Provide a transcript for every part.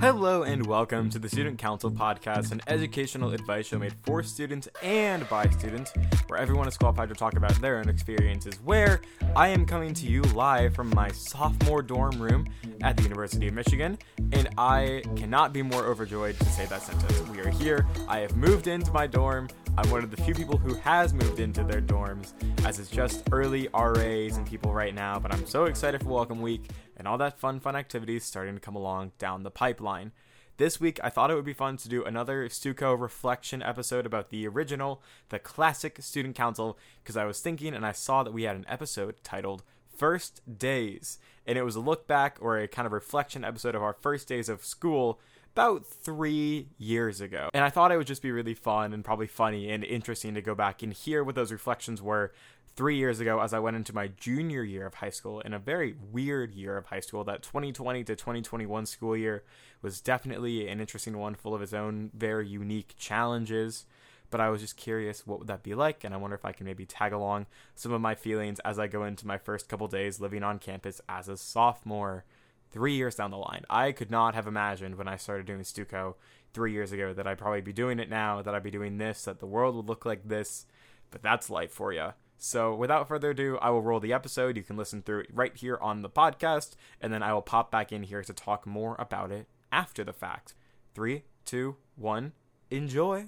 Hello and welcome to the Student Counsel Podcast, an educational advice show made for students and by students, where everyone is qualified to talk about their own experiences. Where I am coming to you live from my sophomore dorm room at the University of Michigan, and I cannot be more overjoyed to say that sentence. We are here. I have moved into my dorm. I'm one of the few people who has moved into their dorms, as it's just early RAs and people right now. But I'm so excited for Welcome Week and all that fun, fun activities starting to come along down the pipeline. This week, I thought it would be fun to do another Stuco reflection episode about the original, the classic Student Counsel, because I was thinking and I saw that we had an episode titled First Days, and it was a look back or a kind of reflection episode of our first days of school about three years ago. And I thought it would just be really fun and probably funny and interesting to go back and hear what those reflections were three years ago as I went into my junior year of high school in a very weird year of high school. That 2020 to 2021 school year was definitely an interesting one, full of its own very unique challenges. But I was just curious what would that be like, and I wonder if I can maybe tag along some of my feelings as I go into my first couple days living on campus as a sophomore three years down the line. I could not have imagined when I started doing Stuco three years ago that I'd probably be doing it now, that I'd be doing this, that the world would look like this. But that's life for you. So, without further ado, I will roll the episode. You can listen through it right here on the podcast, and then I will pop back in here to talk more about it after the fact. Three, two, one, enjoy.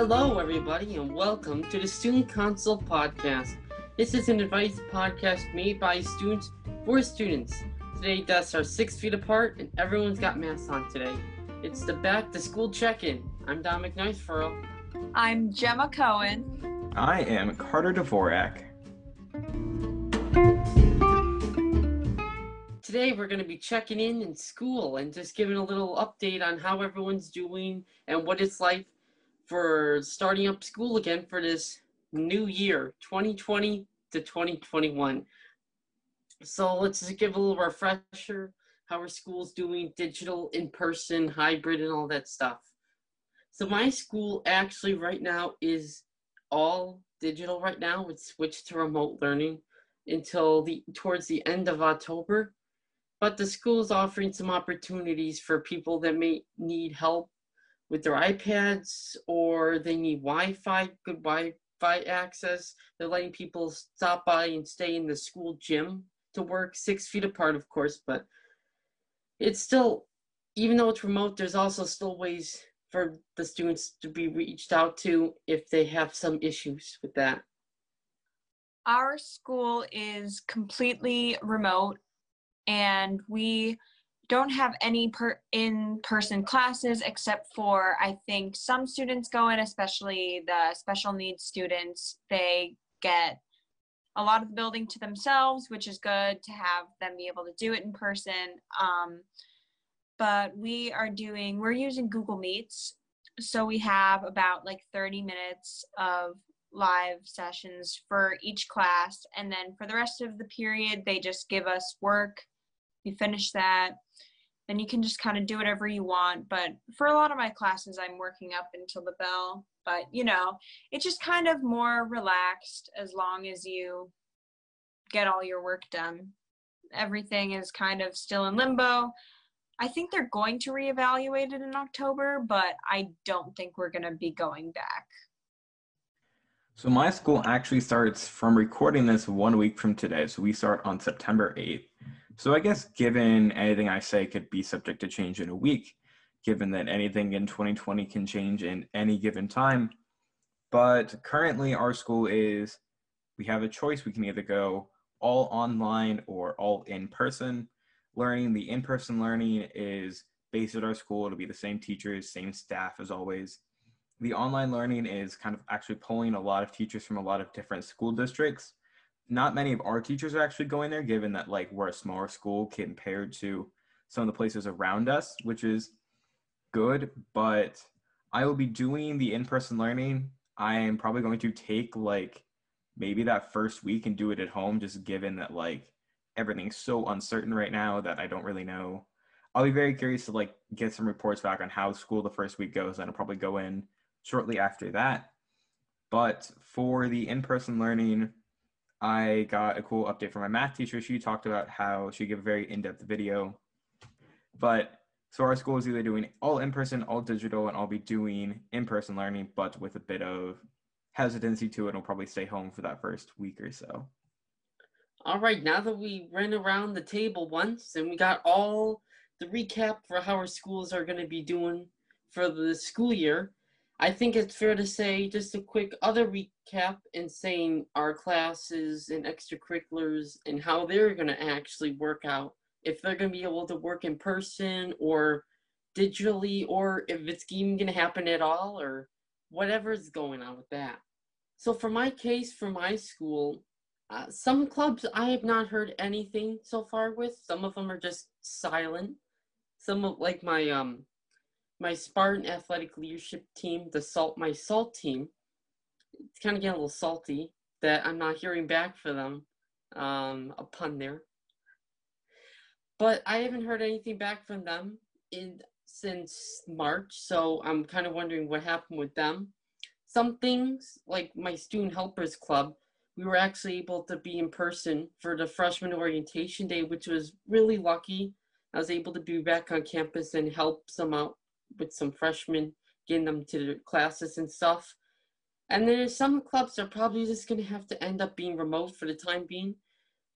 Hello, everybody, and welcome to the Student Counsel Podcast. This is an advice podcast made by students for students. Today, desks are six feet apart, and everyone's got masks on today. It's the back to school check in. I'm Don McNice I'm Gemma Cohen. I am Carter Dvorak. Today, we're going to be checking in in school and just giving a little update on how everyone's doing and what it's like for starting up school again for this new year, 2020 to 2021. So let's just give a little refresher how our school's doing digital, in person, hybrid, and all that stuff. So my school actually right now is all digital right now. It's switched to remote learning until the towards the end of October. But the school is offering some opportunities for people that may need help with their iPads or they need Wi-Fi, good Wi-Fi access. They're letting people stop by and stay in the school gym to work six feet apart, of course, but it's still, even though it's remote, there's also still ways for the students to be reached out to if they have some issues with that. Our school is completely remote and we don't have any per in-person classes except for I think some students go in, especially the special needs students. They get a lot of the building to themselves, which is good to have them be able to do it in person. Um, but we are doing, we're using Google Meets. So we have about like 30 minutes of live sessions for each class. And then for the rest of the period, they just give us work. We finish that then you can just kind of do whatever you want. But for a lot of my classes, I'm working up until the bell. But you know, it's just kind of more relaxed as long as you get all your work done. Everything is kind of still in limbo. I think they're going to reevaluate it in October, but I don't think we're going to be going back. So my school actually starts from recording this one week from today. So we start on September 8th. So I guess given anything I say could be subject to change in a week, given that anything in 2020 can change in any given time. But currently our school is we have a choice. We can either go all online or all in person learning. The in person learning is based at our school. It'll be the same teachers, same staff as always. The online learning is kind of actually pulling a lot of teachers from a lot of different school districts not many of our teachers are actually going there, given that like we're a smaller school compared to some of the places around us, which is good. But I will be doing the in-person learning. I am probably going to take like maybe that first week and do it at home, just given that like everything's so uncertain right now that I don't really know. I'll be very curious to like get some reports back on how school the first week goes, and I'll probably go in shortly after that. But for the in-person learning, I got a cool update from my math teacher. She talked about how she gave a very in-depth video. But so our school is either doing all in-person, all digital, and I'll be doing in-person learning, but with a bit of hesitancy to it. I'll probably stay home for that first week or so. All right, now that we ran around the table once and we got all the recap for how our schools are going to be doing for the school year, I think it's fair to say just a quick other recap in saying our classes and extracurriculars and how they're going to actually work out. If they're going to be able to work in person or digitally, or if it's even going to happen at all, or whatever's going on with that. So, for my case, for my school, uh, some clubs I have not heard anything so far with. Some of them are just silent. Some of like my um my Spartan athletic leadership team, the salt my salt team, it's kind of getting a little salty that I'm not hearing back for them. Um, a pun there. But I haven't heard anything back from them in since March, so I'm kind of wondering what happened with them. Some things like my student helpers club, we were actually able to be in person for the freshman orientation day, which was really lucky. I was able to be back on campus and help some out with some freshmen, getting them to their classes and stuff. And then some clubs are probably just going to have to end up being remote for the time being,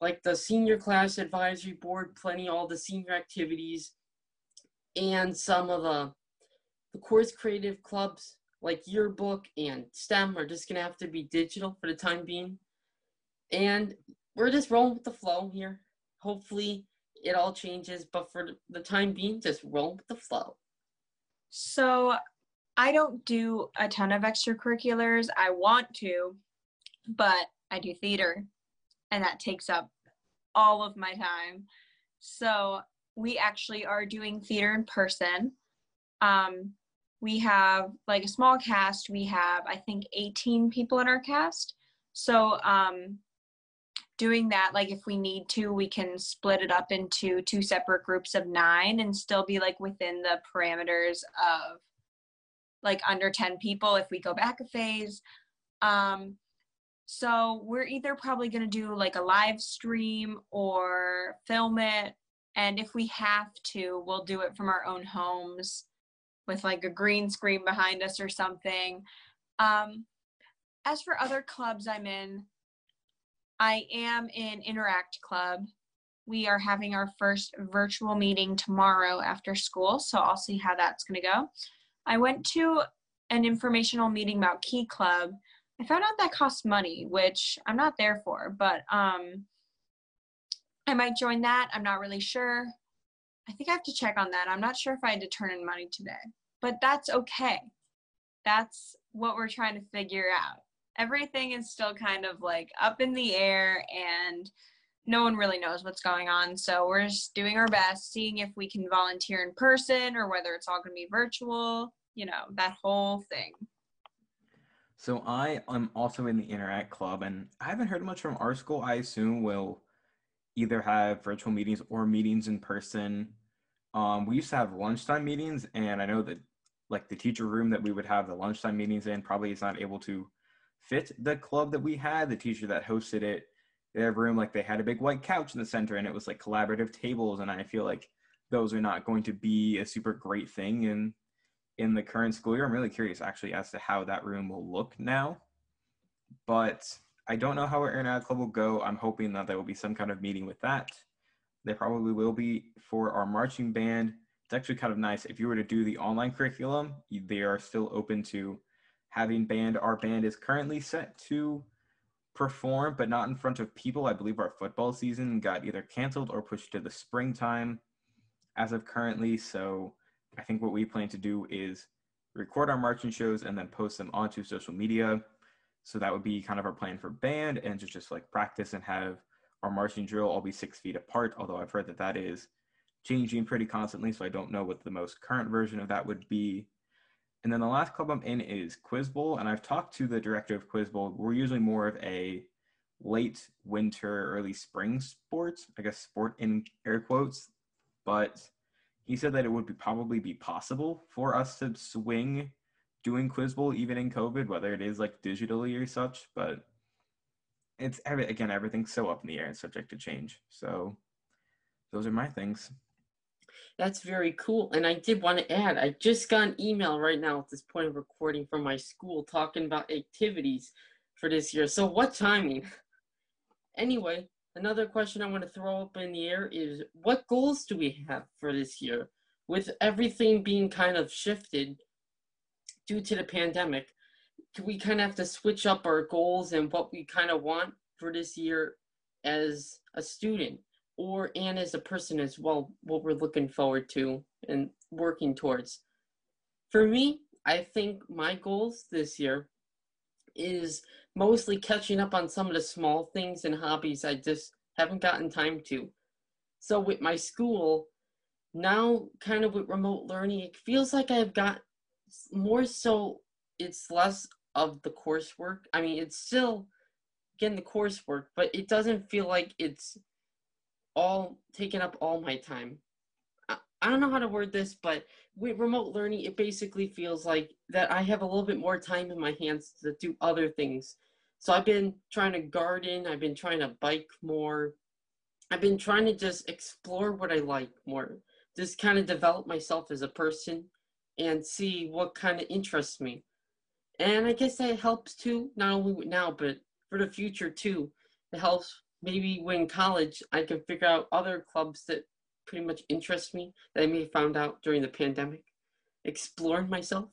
like the senior class advisory board, planning all the senior activities, and some of the the course creative clubs like yearbook and STEM are just going to have to be digital for the time being. And we're just rolling with the flow here. Hopefully, it all changes, but for the time being, just roll with the flow. So I don't do a ton of extracurriculars. I want to, but I do theater, and that takes up all of my time. So we actually are doing theater in person. Um, we have like a small cast. We have, I think, 18 people in our cast. So um, doing that like if we need to we can split it up into two separate groups of nine and still be like within the parameters of like under 10 people if we go back a phase. Um so we're either probably going to do like a live stream or film it and if we have to we'll do it from our own homes with like a green screen behind us or something. Um as for other clubs i'm in I am in Interact Club. We are having our first virtual meeting tomorrow after school, so I'll see how that's going to go. I went to an informational meeting about Key Club. I found out that costs money, which I'm not there for, but um, I might join that. I'm not really sure. I think I have to check on that. I'm not sure if I had to turn in money today, but that's okay. That's what we're trying to figure out everything is still kind of like up in the air and no one really knows what's going on. So we're just doing our best, seeing if we can volunteer in person or whether it's all going to be virtual, you know, that whole thing. So I am also in the Interact Club, and I haven't heard much from our school. I assume we'll either have virtual meetings or meetings in person. Um, we used to have lunchtime meetings, and I know that like the teacher room that we would have the lunchtime meetings in probably is not able to fit the club that we had. The teacher that hosted it, their room, like they had a big white couch in the center and it was like collaborative tables. And I feel like those are not going to be a super great thing in in the current school year. I'm really curious actually as to how that room will look now. But I don't know how our Interact Club will go. I'm hoping that there will be some kind of meeting with that. There probably will be for our marching band. It's actually kind of nice. If you were to do the online curriculum, they are still open to having band. Our band is currently set to perform, but not in front of people. I believe our football season got either canceled or pushed to the springtime as of currently. So I think what we plan to do is record our marching shows and then post them onto social media. So that would be kind of our plan for band and just, just like practice and have our marching drill all be six feet apart. Although I've heard that that is changing pretty constantly. So I don't know what the most current version of that would be. And then the last club I'm in is Quiz Bowl, and I've talked to the director of Quiz Bowl. We're usually more of a late winter, early spring sports, I guess sport in air quotes, but he said that it would be probably be possible for us to swing doing Quiz Bowl even in COVID, whether it is like digitally or such. But it's every again everything's so up in the air and subject to change. So those are my things. That's very cool. And I did want to add, I just got an email right now at this point of recording from my school talking about activities for this year. So what timing? Anyway, another question I want to throw up in the air is what goals do we have for this year? With everything being kind of shifted due to the pandemic, do we kind of have to switch up our goals and what we kind of want for this year as a student? Or and as a person as well what we're looking forward to and working towards. For me i think my goals this year is mostly catching up on some of the small things and hobbies i just haven't gotten time to. So with my school now kind of with remote learning it feels like i've got more so it's less of the coursework. I mean it's still getting the coursework but it doesn't feel like it's all taken up all my time. I, I don't know how to word this, but with remote learning, it basically feels like that I have a little bit more time in my hands to do other things. So I've been trying to garden, I've been trying to bike more. I've been trying to just explore what I like more, just kind of develop myself as a person and see what kind of interests me. And I guess that helps too, not only now, but for the future too. It helps maybe when college I can figure out other clubs that pretty much interest me that I may have found out during the pandemic. Exploring myself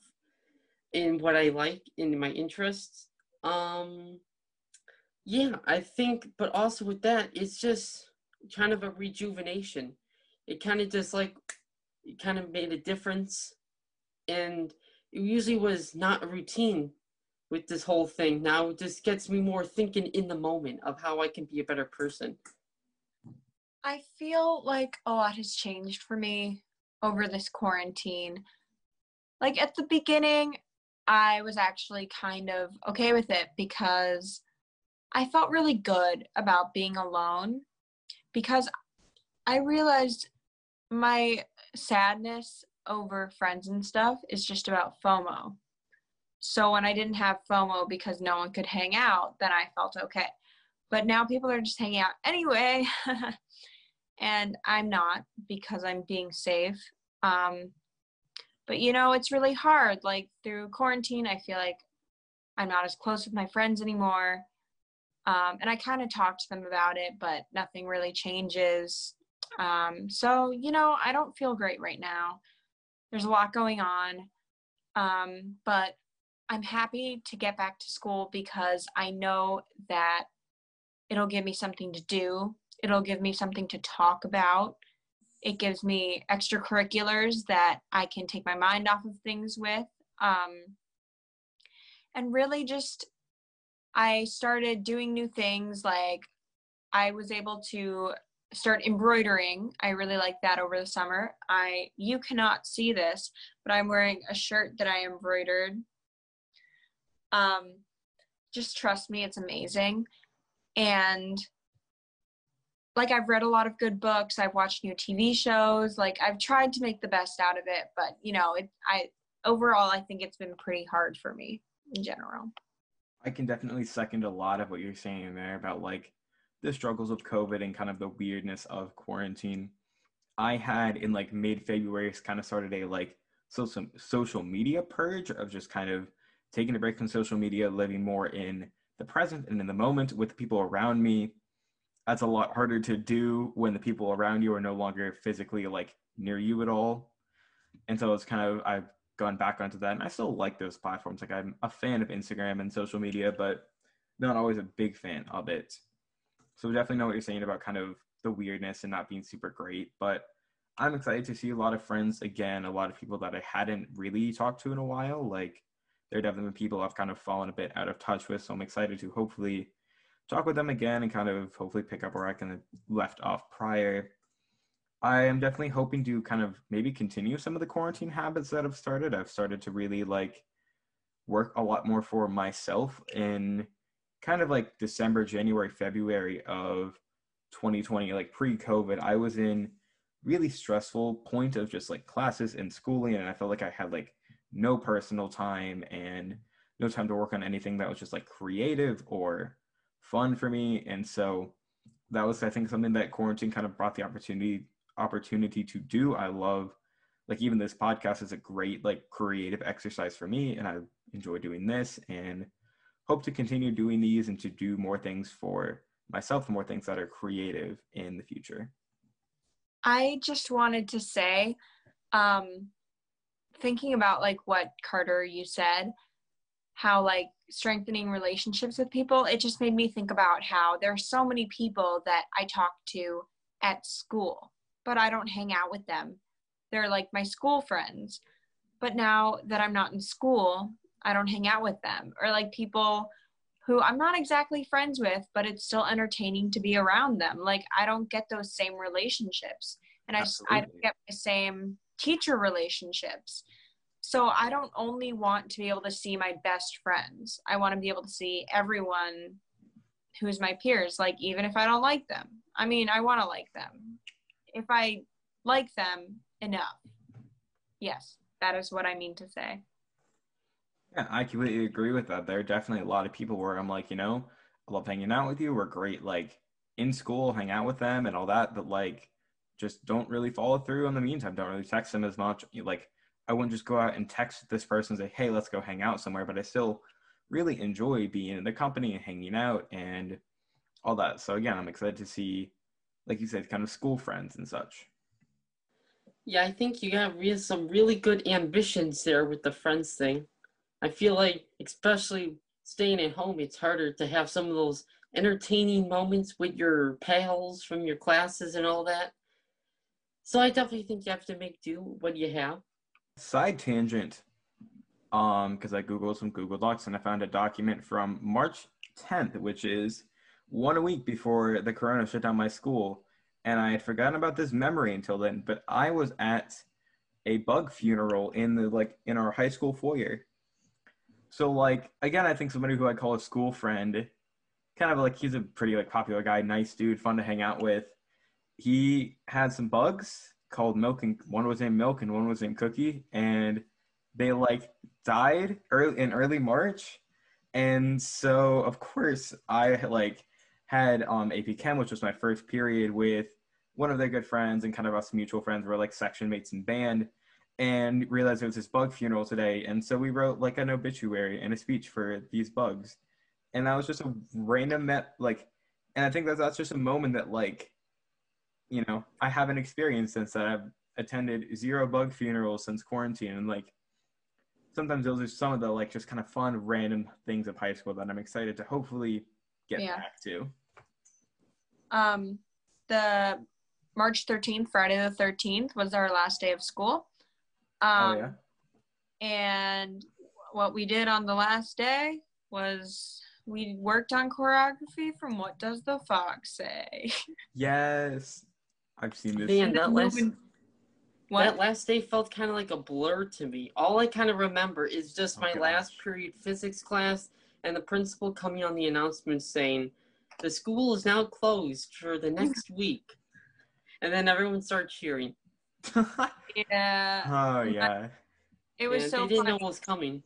in what I like in my interests. Um yeah, I think but also with that it's just kind of a rejuvenation. It kind of just like it kind of made a difference and it usually was not a routine with this whole thing. Now just gets me more thinking in the moment of how I can be a better person. I feel like a lot has changed for me over this quarantine. Like at the beginning, I was actually kind of okay with it because I felt really good about being alone because I realized my sadness over friends and stuff is just about FOMO. So when I didn't have FOMO because no one could hang out, then I felt okay. But now people are just hanging out anyway. and I'm not because I'm being safe. Um, but you know, it's really hard. Like through quarantine, I feel like I'm not as close with my friends anymore. Um, and I kind of talk to them about it, but nothing really changes. Um, so, you know, I don't feel great right now. There's a lot going on. Um, but I'm happy to get back to school because I know that it'll give me something to do. It'll give me something to talk about. It gives me extracurriculars that I can take my mind off of things with. Um, and really just, I started doing new things. Like, I was able to start embroidering. I really like that over the summer. I you cannot see this, but I'm wearing a shirt that I embroidered um, just trust me, it's amazing. And like I've read a lot of good books, I've watched new TV shows, like I've tried to make the best out of it, but you know, it I overall I think it's been pretty hard for me in general. I can definitely second a lot of what you're saying there about like the struggles of COVID and kind of the weirdness of quarantine. I had in like mid February kind of started a like social social media purge of just kind of taking a break from social media, living more in the present and in the moment with the people around me. That's a lot harder to do when the people around you are no longer physically like near you at all. And so it's kind of I've gone back onto that and I still like those platforms. Like I'm a fan of Instagram and social media, but not always a big fan of it. So definitely know what you're saying about kind of the weirdness and not being super great. But I'm excited to see a lot of friends again, a lot of people that I hadn't really talked to in a while. Like they're definitely people I've kind of fallen a bit out of touch with. So I'm excited to hopefully talk with them again and kind of hopefully pick up where I kind of left off prior. I am definitely hoping to kind of maybe continue some of the quarantine habits that I've started. I've started to really like work a lot more for myself in kind of like December, January, February of 2020, like pre COVID. I was in really stressful point of just like classes and schooling and I felt like I had like no personal time and no time to work on anything that was just like creative or fun for me. And so that was, I think, something that quarantine kind of brought the opportunity opportunity to do. I love like even this podcast is a great like creative exercise for me and I enjoy doing this and hope to continue doing these and to do more things for myself, more things that are creative in the future. I just wanted to say, um, thinking about like what Carter you said, how like strengthening relationships with people, it just made me think about how there are so many people that I talk to at school, but I don't hang out with them. They're like my school friends. But now that I'm not in school, I don't hang out with them. Or like people who I'm not exactly friends with, but it's still entertaining to be around them. Like I don't get those same relationships. And I just I don't get the same teacher relationships. So I don't only want to be able to see my best friends. I want to be able to see everyone who's my peers, like even if I don't like them. I mean, I want to like them. If I like them enough. Yes, that is what I mean to say. Yeah, I completely agree with that. There are definitely a lot of people where I'm like, you know, I love hanging out with you. We're great, like in school, hang out with them and all that, but like just don't really follow through in the meantime. Don't really text them as much. Like I wouldn't just go out and text this person and say, hey, let's go hang out somewhere, but I still really enjoy being in the company and hanging out and all that. So again, I'm excited to see, like you said, kind of school friends and such. Yeah, I think you got re- some really good ambitions there with the friends thing. I feel like, especially staying at home, it's harder to have some of those entertaining moments with your pals from your classes and all that. So I definitely think you have to make do what you have. Side tangent, um, because I googled some Google Docs and I found a document from March 10th, which is one week before the Corona shut down my school, and I had forgotten about this memory until then. But I was at a bug funeral in the like in our high school foyer so like again, I think somebody who I call a school friend, kind of like he's a pretty like popular guy, nice dude, fun to hang out with. He had some bugs called Milk and one was named Milk and one was named Cookie, and they like died early in early March. And so of course I like had um AP Chem, which was my first period with one of their good friends and kind of us mutual friends were like section mates in band and realized it was his bug funeral today. And so we wrote like an obituary and a speech for these bugs. And that was just a random met like and I think that that's just a moment that like you know, I haven't experienced since that I've attended zero bug funerals since quarantine and like sometimes those are some of the like just kind of fun random things of high school that I'm excited to hopefully get yeah. back to. Um the March 13th, Friday the 13th was our last day of school. Oh, um, oh, yeah. And what we did on the last day was we worked on choreography from What Does the Fox Say? Yes. I've seen this. Man, that last, that last day felt kind of like a blur to me. All I kind of remember is just oh, my gosh. last period physics class and the principal coming on the announcement saying, the school is now closed for the next week. And then everyone started cheering yeah. Oh yeah. It was yeah, so. They didn't funny. know what was coming.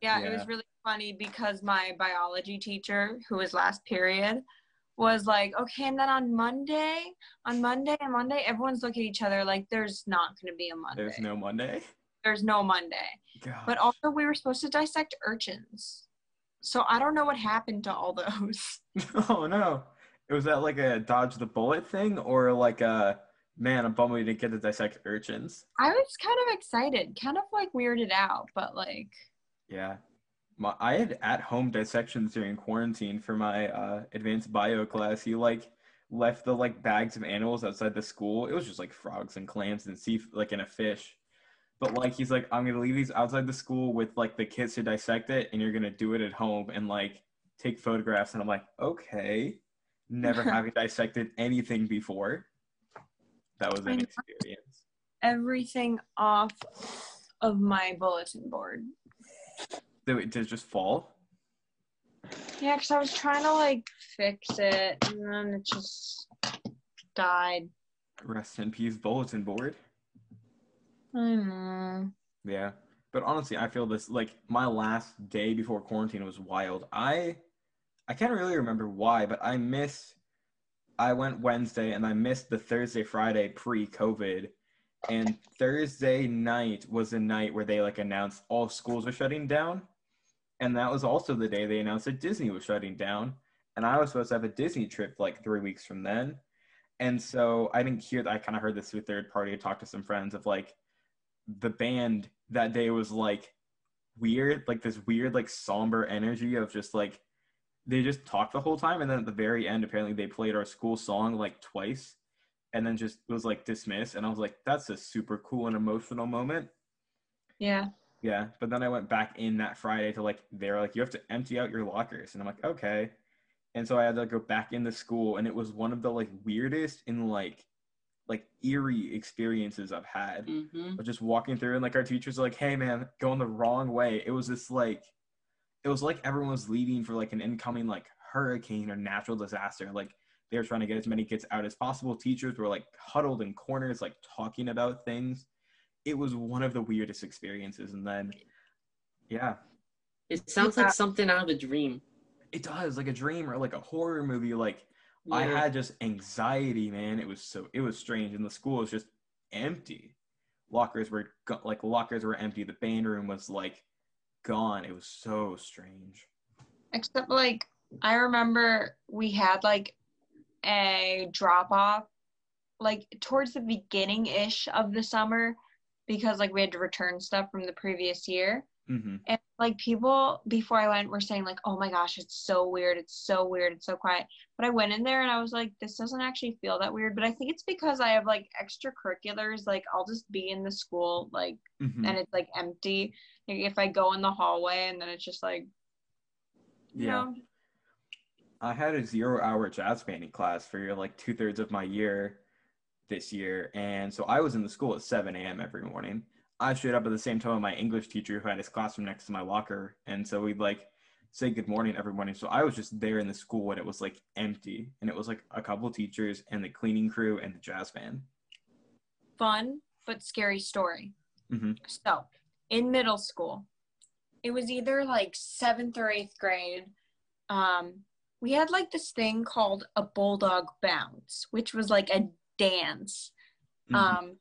Yeah, yeah, it was really funny because my biology teacher, who was last period, was like, okay, and then on Monday, on Monday and Monday, everyone's looking at each other like there's not going to be a Monday. There's no Monday. There's no Monday. Gosh. But also, we were supposed to dissect urchins. So I don't know what happened to all those. oh no. It was that like a dodge the bullet thing or like a Man, I'm bummed we didn't get to dissect urchins. I was kind of excited, kind of like weirded out, but like. Yeah. My, I had at home dissections during quarantine for my uh, advanced bio class. He like left the like bags of animals outside the school. It was just like frogs and clams and sea like in a fish. But like he's like, I'm gonna leave these outside the school with like the kids to dissect it, and you're gonna do it at home and like take photographs. And I'm like, okay. Never having dissected anything before that was an experience. Everything off of my bulletin board. Did it, just fall? Yeah, because I was trying to like fix it and then it just died. Rest in peace, bulletin board. I know. Yeah. But honestly, I feel this like my last day before quarantine was wild. I I can't really remember why, but I miss I went Wednesday and I missed the Thursday, Friday pre-COVID, and Thursday night was the night where they like announced all schools are shutting down, and that was also the day they announced that Disney was shutting down, and I was supposed to have a Disney trip like three weeks from then, and so I didn't hear that. I kind of heard this through third party. I talked to some friends of like the band that day was like weird, like this weird, like somber energy of just like they just talked the whole time, and then at the very end, apparently they played our school song like twice, and then just was like dismissed. And I was like, that's a super cool and emotional moment. Yeah. Yeah, but then I went back in that Friday to like they're like you have to empty out your lockers, and I'm like okay, and so I had to go back into school, and it was one of the like weirdest and like like eerie experiences I've had Mm-hmm. of just walking through and like our teachers are like, hey man, going the wrong way. It was this like it was like everyone was leaving for like an incoming like hurricane or natural disaster. Like they were trying to get as many kids out as possible. Teachers were like huddled in corners, like talking about things. It was one of the weirdest experiences. And then yeah, It sounds Yeah. like something out of a dream. it does like a dream or like a horror movie. Like I had just anxiety, man. It was so it was strange, and the school was just empty. Lockers were go- like lockers were empty. The band room was like gone. It was so strange. Except like I remember we had like a drop off like towards the beginning ish of the summer because like we had to return stuff from the previous year. hmm And like people before I went were saying like, "Oh my gosh, it's so weird. It's so weird. It's so quiet." But I went in there and I was like, "This doesn't actually feel that weird." But I think it's because I have like extracurriculars. Like I'll just be in the school like hmm and it's like empty. Like, if I go in the hallway and then it's just like, you Yeah. know, I had a zero hour jazz banding class for like two thirds of my year this year. And so I was in the school at 7 a.m. every morning. I showed up at the same time with my English teacher who had his classroom next to my locker. And so we'd like say good morning every morning. So I was just there in the school when it was like empty. And it was like a couple teachers and the cleaning crew and the jazz band. fun but scary story. Mhm. So, in middle school, it was either like seventh or eighth grade. Um, we had like this thing called a bulldog bounce, which was like a dance. Mhm. Um,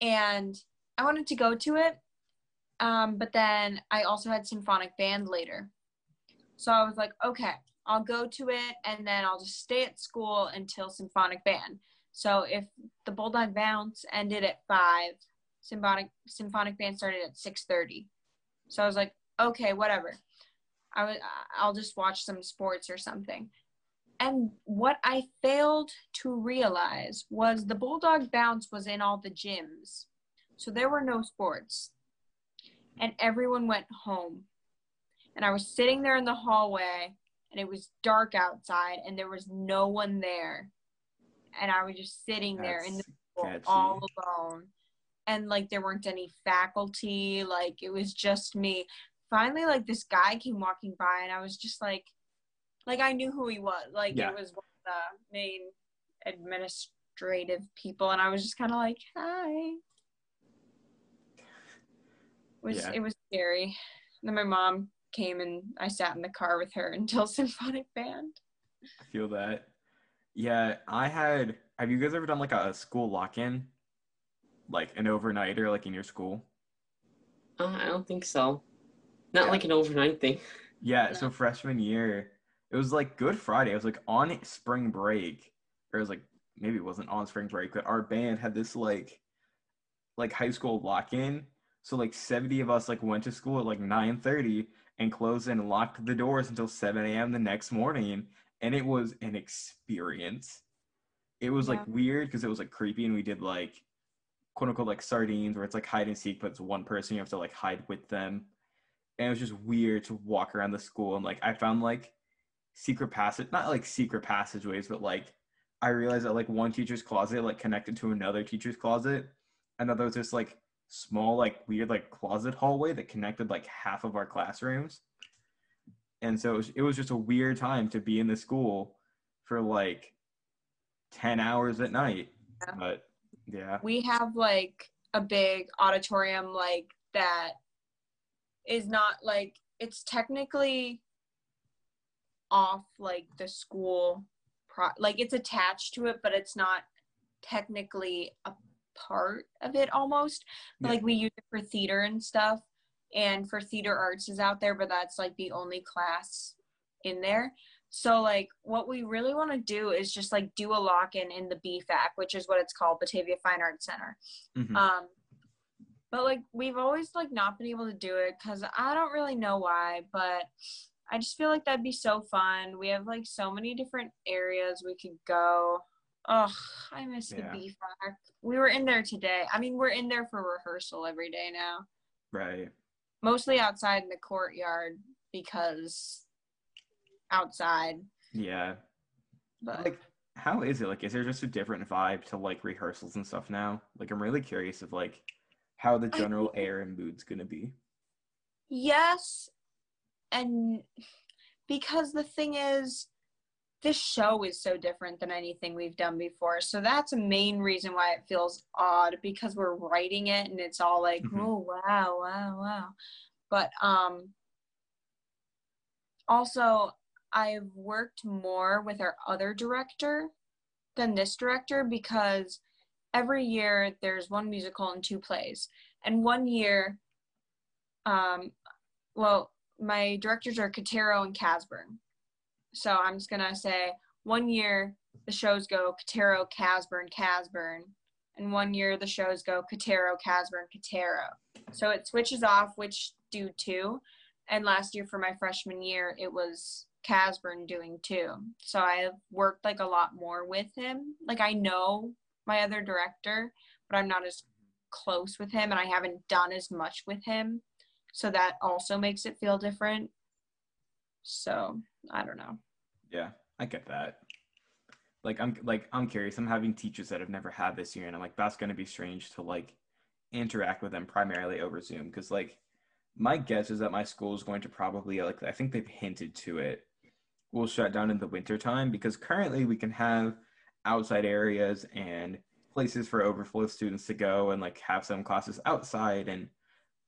and I wanted to go to it, um, but then I also had symphonic band later. So I was like, okay, I'll go to it, and then I'll just stay at school until symphonic band. So if the Bulldog Bounce ended at five, symphonic symphonic band started at six thirty. So I was like, okay, whatever. I was I'll just watch some sports or something. And what I failed to realize was the Bulldog Bounce was in all the gyms. So there were no sports. And everyone went home. And I was sitting there in the hallway and it was dark outside and there was no one there. And I was just sitting there in the That's school all alone. And like there weren't any faculty, like it was just me. Finally, like this guy came walking by and I was just like like I knew who he was. Like Yeah. it was one of the main administrative people and I was just kinda like, Hi. It was Yeah. it was scary. then my mom came and I sat in the car with her until symphonic band. I feel that. Yeah, I had. Have you guys ever done like a school lock in? Like an overnighter, like in your school? Uh, I don't think so. Not Yeah. like an overnight thing. Yeah, No. so freshman year, it was like Good Friday. It was like on spring break, or it was like maybe it wasn't on spring break, but our band had this like like high school lock in. So like 70 of us like went to school at like 9:30 and closed and locked the doors until 7 a.m. the next morning. And it was an experience. It was like weird because it was like creepy and we did like quote unquote like sardines where it's like hide and seek, but it's one person, you have to like hide with them and it was just weird to walk around the school and like I found like secret passage not like secret passageways but like I realized that like one teacher's closet like connected to another teacher's closet and that there was this like small like weird like closet hallway that connected like half of our classrooms. And so it was, it was just a weird time to be in the school for like 10 hours at night. Yeah. but yeah. We have like a big auditorium like that is not like it's technically off like the school pro like it's attached to it but it's not technically a part of it almost Yeah. like we use it for theater and stuff and for theater arts is out there but that's like the only class in there so like what we really want to do is just like do a lock-in in the bfac which is what it's called batavia fine arts center Mhm. um but like we've always like not been able to do it because i don't really know why but i just feel like that'd be so fun we have like so many different areas we could go oh i miss Yeah. the bfac we were in there today i mean we're in there for rehearsal every day now right. mostly outside in the courtyard because outside Yeah. but Like, how is it? Like, is there just a different vibe to like rehearsals and stuff now? Like, I'm really curious of like how the I general air and mood's gonna be. Yes, and because the thing is, this show is so different than anything we've done before. So that's a main reason why it feels odd because we're writing it and it's all like, Mhm. oh wow, wow, wow. But um also I've worked more with our other director than this director because every year there's one musical and two plays. And one year um well, my directors are Katero and Casburn. So I'm just gonna say one year the shows go Katero, Casburn, Casburn, and one year the shows go Katero, Casburn, Katero. So it switches off which do two. And last year for my freshman year it was Casburn doing two. So I have worked like a lot more with him. Like I know my other director, but I'm not as close with him and I haven't done as much with him so that also makes it feel different so i don't know Yeah, I get that. Like, I'm like I'm curious. I'm having teachers that have never had this year, and I'm like, that's gonna be strange to like interact with them primarily over Zoom because like my guess is that my school is going to probably like I think they've hinted to it. Will shut down in the winter time because currently we can have outside areas and places for overflow students to go and like have some classes outside and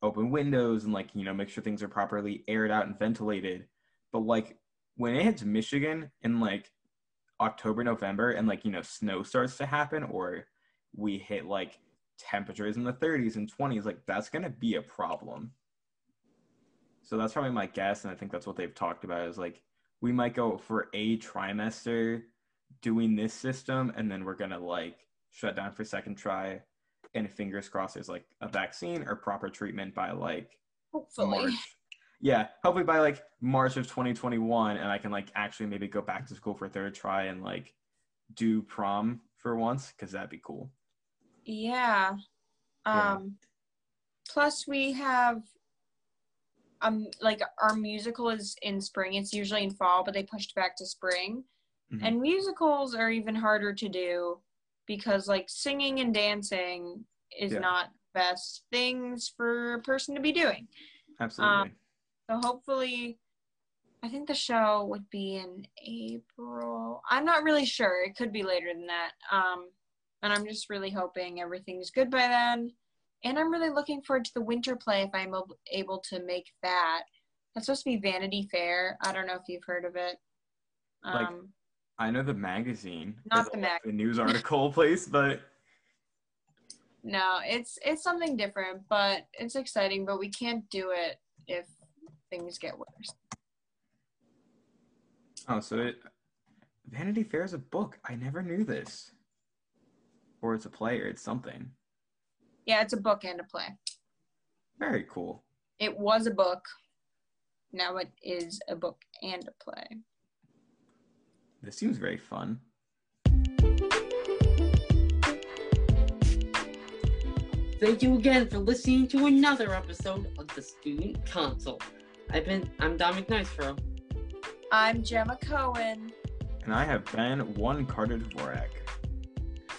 open windows and like you know make sure things are properly aired out and ventilated. But like when it hits Michigan in like October, November, and like you know snow starts to happen, or we hit like temperatures in the 30s and 20s, like that's gonna be a problem. So that's probably my guess, and I think that's what they've talked about is like we might go for a trimester doing this system, and then we're gonna like shut down for second try, and fingers crossed there's like a vaccine or proper treatment by like hopefully March. Yeah, hopefully by like March of 2021, and I can like actually maybe go back to school for a third try and like do prom for once because that'd be cool. yeah Yeah. um plus we have um like our musical is in spring it's usually in fall but they pushed back to spring Mhm. and musicals are even harder to do because like singing and dancing is Yeah. not best things for a person to be doing Absolutely. So hopefully, I think the show would be in April. I'm not really sure. It could be later than that. Um, and I'm just really hoping everything's good by then. And I'm really looking forward to the winter play if I'm ab- able to make that. That's supposed to be Vanity Fair. I don't know if you've heard of it. Like- Um, I know the magazine, Not the mag- the news article place, but no, it's it's something different, but it's exciting. But we can't do it if things get worse. oh, so it Vanity Fair is a book. I never knew this. Or it's a play, or it's something. Yeah, it's a book and a play. Very cool. It was a book. Now it is a book and a play. This seems very fun. Thank you again for listening to another episode of the Student Counsel. I've been I'm Dominic Nicefro. I'm Gemma Cohen. And I have been one Carter Dvorak.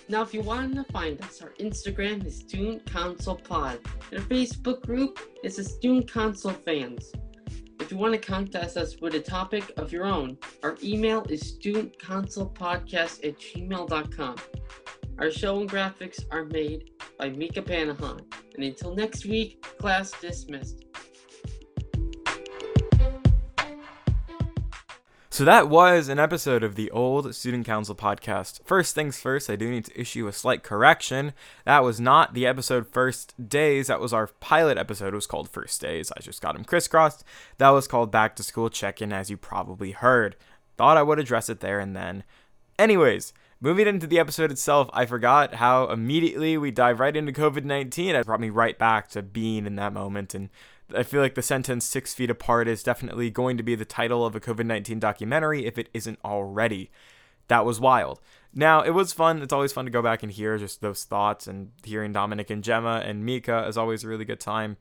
Now, if you want to find us, our Instagram is Student Counsel Pod, and our Facebook group is the Student Counsel Fans. If you want to contact us with a topic of your own, our email is studentconsolepodcast at gmail.com. Our show and graphics are made by Mika Panahan. And until next week, class dismissed. So that was an episode of the old Student Counsel podcast. First things first, I do need to issue a slight correction. That was not the episode First Days. That was our pilot episode. It was called First Days. I just got them crisscrossed. That was called Back to School Check In, as you probably heard. Thought I would address it there and then. Anyways, moving into the episode itself, I forgot how immediately we dive right into COVID 19. It brought me right back to being in that moment and I feel like the sentence six feet apart is definitely going to be the title of a COVID 19 documentary if it isn't already. That was wild. Now, it was fun. It's always fun to go back and hear just those thoughts, and hearing Domonic and Gemma and Mika is always a really good time.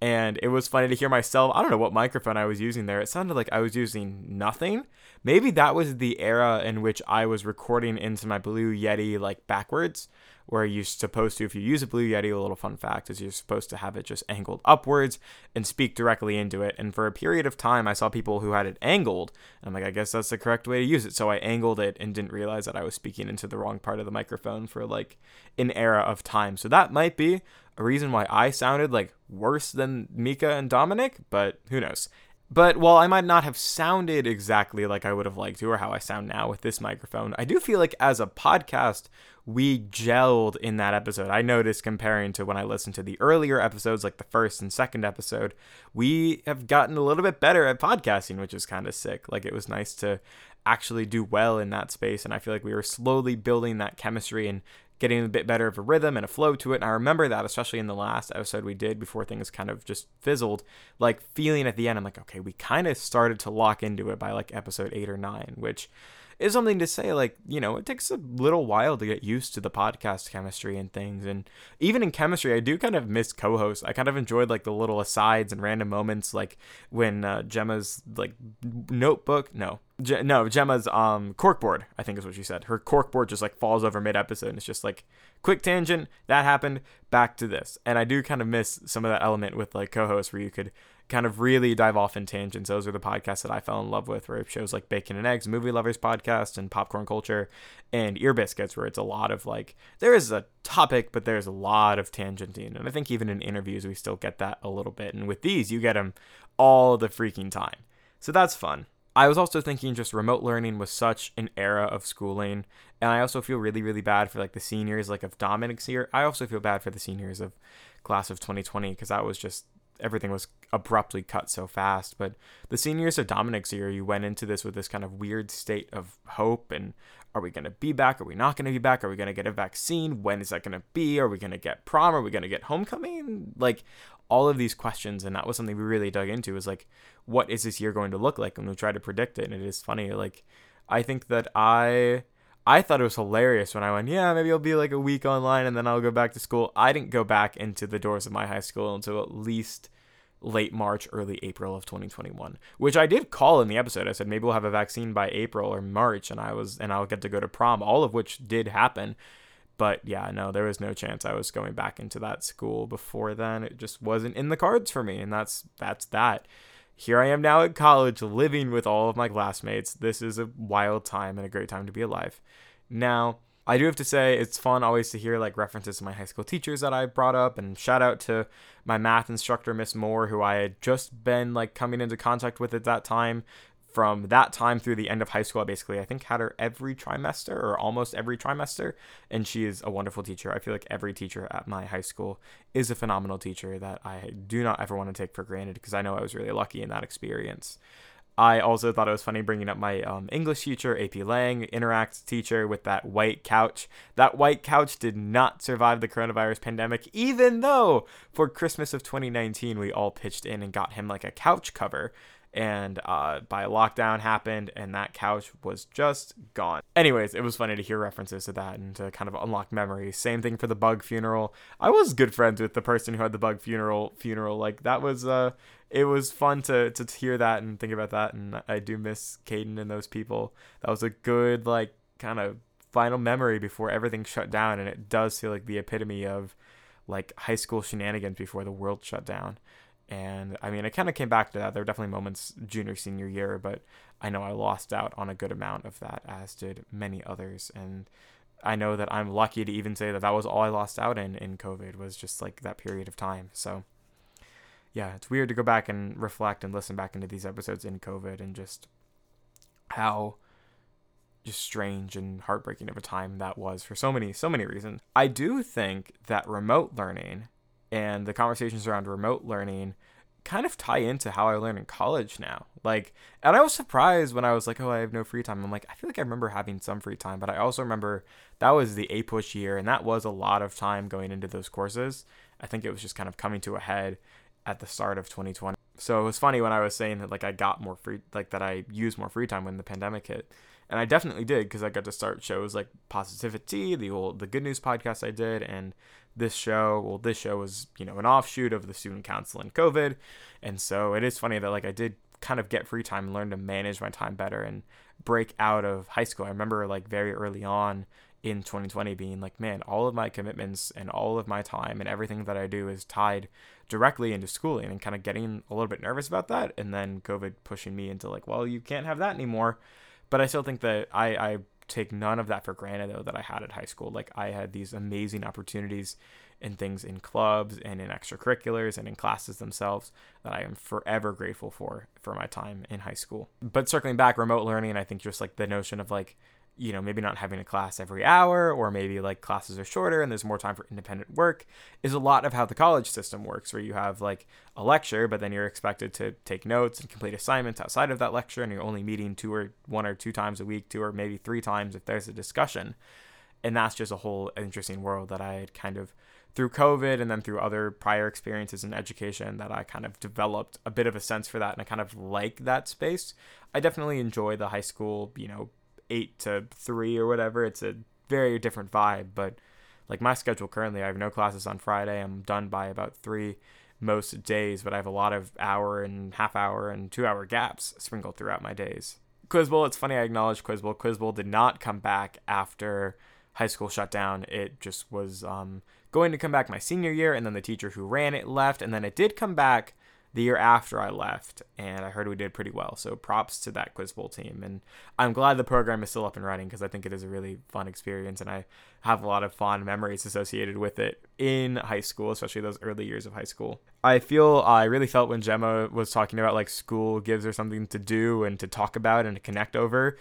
And it was funny to hear myself. I don't know what microphone I was using there. It sounded like I was using nothing. Maybe that was the era in which I was recording into my Blue Yeti like backwards where you're supposed to, if you use a Blue Yeti, a little fun fact is you're supposed to have it just angled upwards and speak directly into it. And for a period of time, I saw people who had it angled. And I'm like, I guess that's the correct way to use it. So I angled it and didn't realize that I was speaking into the wrong part of the microphone for like an era of time. So that might be a reason why I sounded like worse than Mika and Domonic, but who knows. But while I might not have sounded exactly like I would have liked to, or how I sound now with this microphone, I do feel like as a podcast, we gelled in that episode. I noticed comparing to when I listened to the earlier episodes, like the first and second episode, we have gotten a little bit better at podcasting, which is kind of sick. Like it was nice to actually do well in that space. And I feel like we were slowly building that chemistry and getting a bit better of a rhythm and a flow to it. And I remember that, especially in the last episode we did before things kind of just fizzled, like feeling at the end, I'm like, okay, we kind of started to lock into it by like episode eight or nine, which is something to say like you know it takes a little while to get used to the podcast chemistry and things and even in chemistry i do kind of miss co-hosts. I kind of enjoyed like the little asides and random moments like when uh, gemma's like notebook no no gemma's um corkboard i think is what she said. Her corkboard just like falls over mid-episode and it's just like quick tangent that happened back to this. And i do kind of miss some of that element with like co-hosts where you could kind of really dive off in tangents. Those are the podcasts that I fell in love with, where it shows like Bacon and Eggs, Movie Lovers podcast, and Popcorn Culture, and Ear Biscuits, where it's a lot of like, there is a topic, but there's a lot of tangenting. And I think even in interviews, we still get that a little bit. And with these, you get them all the freaking time. So that's fun. I was also thinking just remote learning was such an era of schooling. And I also feel really, really bad for like the seniors, like of Domonic's year. I also feel bad for the seniors of class of 2020 because that was just everything was abruptly cut so fast. But the seniors of Domonic's year, you went into this with this kind of weird state of hope and are we going to be back? Are we not going to be back? Are we going to get a vaccine? When is that going to be? Are we going to get prom? Are we going to get homecoming? Like all of these questions. And that was something we really dug into is like, what is this year going to look like? And we tried to predict it. And it is funny. Like, I think that I. I thought it was hilarious when I went, yeah, maybe I'll be like a week online and then I'll go back to school. I didn't go back into the doors of my high school until at least late March, early April of 2021, which I did call in the episode. I said maybe we'll have a vaccine by April or March, and I was and I'll get to go to prom, all of which did happen. But yeah, no, there was no chance I was going back into that school before then. It just wasn't in the cards for me, and that's that's that. Here I am now at college, living with all of my classmates. This is a wild time and a great time to be alive. Now, I do have to say it's fun always to hear like references to my high school teachers that I brought up and shout out to my math instructor Miss Moore who I had just been like coming into contact with at that time from that time through the end of high school I basically I think had her every trimester or almost every trimester and she is a wonderful teacher. I feel like every teacher at my high school is a phenomenal teacher that I do not ever want to take for granted because I know I was really lucky in that experience. I also thought it was funny bringing up my um, English teacher, AP Lang, Interact teacher with that white couch. That white couch did not survive the coronavirus pandemic, even though for Christmas of 2019, we all pitched in and got him like a couch cover and uh, by lockdown happened and that couch was just gone. Anyways it was funny to hear references to that and to kind of unlock memories. Same thing for the bug funeral. I was good friends with the person who had the bug funeral funeral. Like that was uh it was fun to to hear that and think about that. And i do miss caden and those people. That was a good like kind of final memory before everything shut down. And it does feel like the epitome of like high school shenanigans before the world shut down and I mean, I kind of came back to that. There were definitely moments junior, senior year, but I know I lost out on a good amount of that, as did many others. And I know that I'm lucky to even say that that was all I lost out in in COVID was just like that period of time. So, yeah, it's weird to go back and reflect and listen back into these episodes in COVID and just how just strange and heartbreaking of a time that was for so many so many reasons. I do think that remote learning and the conversations around remote learning kind of tie into how I learn in college now. Like, and I was surprised when I was like, oh, I have no free time. I'm like, I feel like I remember having some free time, but I also remember that was the APUSH year, and that was a lot of time going into those courses. I think it was just kind of coming to a head at the start of 2020. So it was funny when I was saying that like I got more free, like that I used more free time when the pandemic hit, and I definitely did because I got to start shows like Positivity, the old the Good News podcast I did, and this show. Well, this show was you know an offshoot of the student counsel and COVID, and so it is funny that like I did kind of get free time and learn to manage my time better and break out of high school. I remember like very early on in 2020 being like, man, all of my commitments and all of my time and everything that I do is tied directly into schooling and kind of getting a little bit nervous about that. And then COVID pushing me into like, well, you can't have that anymore. But I still think that I, I take none of that for granted though that I had at high school. Like I had these amazing opportunities and things in clubs and in extracurriculars and in classes themselves that I am forever grateful for for my time in high school. But circling back, remote learning, I think just like the notion of like you know, maybe not having a class every hour, or maybe like classes are shorter and there's more time for independent work, is a lot of how the college system works, where you have like a lecture, but then you're expected to take notes and complete assignments outside of that lecture, and you're only meeting two or one or two times a week, two or maybe three times if there's a discussion. And that's just a whole interesting world that I had kind of through COVID and then through other prior experiences in education that I kind of developed a bit of a sense for that and I kind of like that space. I definitely enjoy the high school, you know, eight to three or whatever. It's a very different vibe. But like my schedule currently, I have no classes on Friday. I'm done by about three most days, but I have a lot of hour and half hour and two hour gaps sprinkled throughout my days. Quiz Bowl, it's funny I acknowledge Quiz Bowl. Quiz Bowl did not come back after high school shut down. It just was um, going to come back my senior year, and then the teacher who ran it left, and then it did come back the year after I left, and I heard we did pretty well. So props to that Quiz Bowl team, and I'm glad the program is still up and running because I think it is a really fun experience, and I have a lot of fond memories associated with it in high school, especially those early years of high school. I feel I really felt when Gemma was talking about like school gives her something to do and to talk about and to connect over.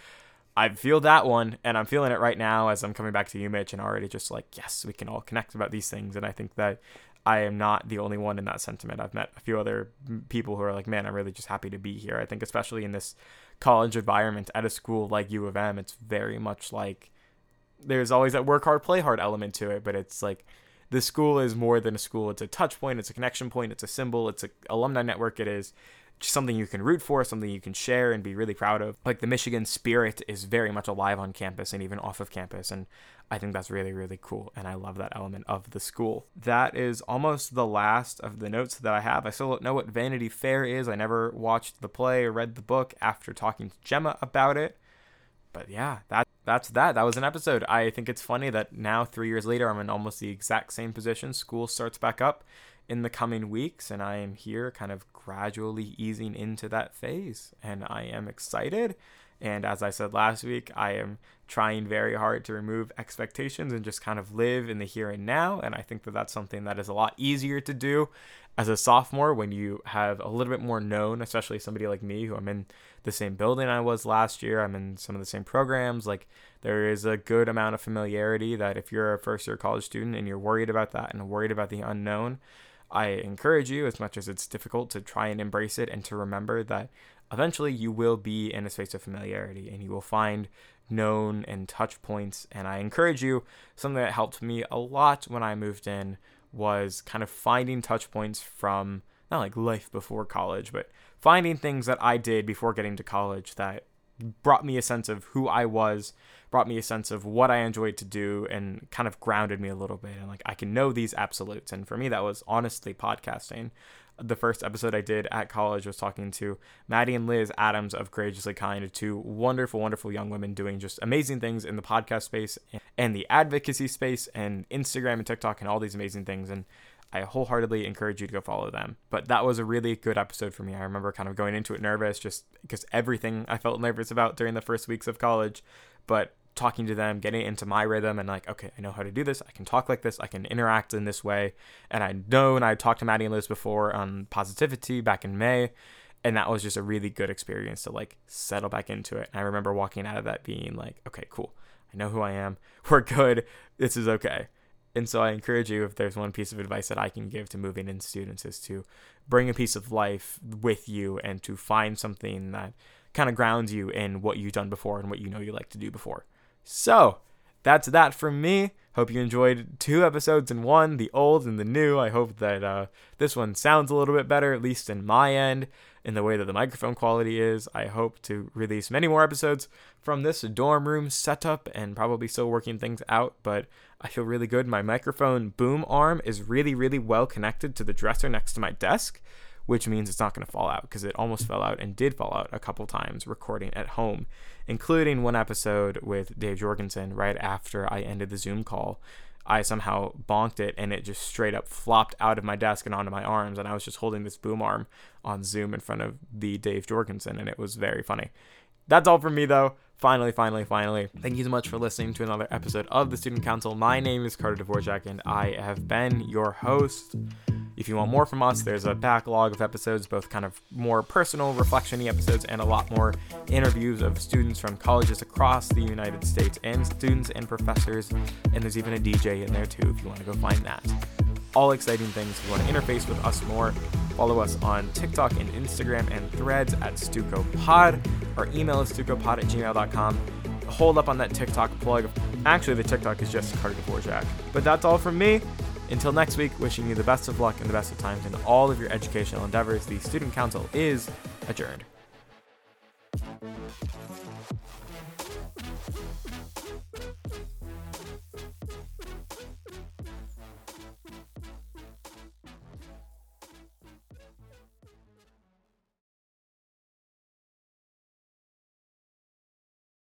I feel that one, and I'm feeling it right now as I'm coming back to UMich and already just like, yes, we can all connect about these things. And I think that I am not the only one in that sentiment. I've met a few other people who are like, man, I'm really just happy to be here. I think, especially in this college environment at a school like U of M, it's very much like there's always that work hard, play hard element to it, but it's like the school is more than a school. It's a touch point, it's a connection point, it's a symbol, it's an alumni network. It is something you can root for, something you can share and be really proud of. Like the Michigan spirit is very much alive on campus and even off of campus. And I think that's really, really cool. And I love that element of the school. That is almost the last of the notes that I have. I still don't know what Vanity Fair is. I never watched the play or read the book after talking to Gemma about it. But yeah, that that's that. That was an episode. I think it's funny that now, three years later, I'm in almost the exact same position. School starts back up in the coming weeks, and I am here kind of gradually easing into that phase. And I am excited. And as I said last week, I am trying very hard to remove expectations and just kind of live in the here and now. And I think that that's something that is a lot easier to do as a sophomore when you have a little bit more known, especially somebody like me who I'm in the same building I was last year. I'm in some of the same programs. Like there is a good amount of familiarity that if you're a first year college student and you're worried about that and worried about the unknown, I encourage you, as much as it's difficult, to try and embrace it and to remember that eventually you will be in a space of familiarity and you will find known and touch points. And I encourage you, something that helped me a lot when I moved in was kind of finding touch points from not like life before college, but finding things that I did before getting to college that brought me a sense of who I was, brought me a sense of what I enjoyed to do, and kind of grounded me a little bit. And like I can know these absolutes. And for me, that was honestly podcasting. The first episode I did at college was talking to Maddie and Liz Adams of Courageously Kind, two wonderful, wonderful young women doing just amazing things in the podcast space and the advocacy space and Instagram and TikTok and all these amazing things. And I wholeheartedly encourage you to go follow them. But that was a really good episode for me. I remember kind of going into it nervous just because everything I felt nervous about during the first weeks of college. But talking to them, getting into my rhythm, and like, okay, I know how to do this. I can talk like this. I can interact in this way. And I know, and I talked to Maddie and Liz before on positivity back in May. and that was just a really good experience to like settle back into it. And I remember walking out of that being like, okay, cool. I know who I am. We're good. This is okay. And so I encourage you, if there's one piece of advice that I can give to moving in students, is to bring a piece of life with you and to find something that kind of grounds you in what you've done before and what you know you like to do before. So that's that from me. Hope you enjoyed two episodes in one, the old and the new. I hope that uh, this one sounds a little bit better, at least in my end, in the way that the microphone quality is. I hope to release many more episodes from this dorm room setup and probably still working things out, but I feel really good. My microphone boom arm is really, really well connected to the dresser next to my desk which means it's not going to fall out because it almost fell out and did fall out a couple times recording at home, including one episode with Dave Jorgensen right after I ended the Zoom call. I somehow bonked it and it just straight up flopped out of my desk and onto my arms. And I was just holding this boom arm on Zoom in front of the Dave Jorgensen, and it was very funny. That's all from me, though. Finally, finally, finally. Thank you so much for listening to another episode of the Student Counsel. My name is Carter Dvorak, and I have been your host. If you want more from us, there's a backlog of episodes, both kind of more personal, reflection episodes, and a lot more interviews of students from colleges across the United States, and students and professors. And there's even a DJ in there too if you want to go find that. All exciting things. If you want to interface with us more, follow us on TikTok and Instagram and threads at StucoPod. Our email is stucopod at gmail.com. Hold up on that TikTok plug. Actually, the TikTok is just Carter Dvorak. But that's all from me. Until next week, wishing you the best of luck and the best of times in all of your educational endeavors, the Student Counsel is adjourned.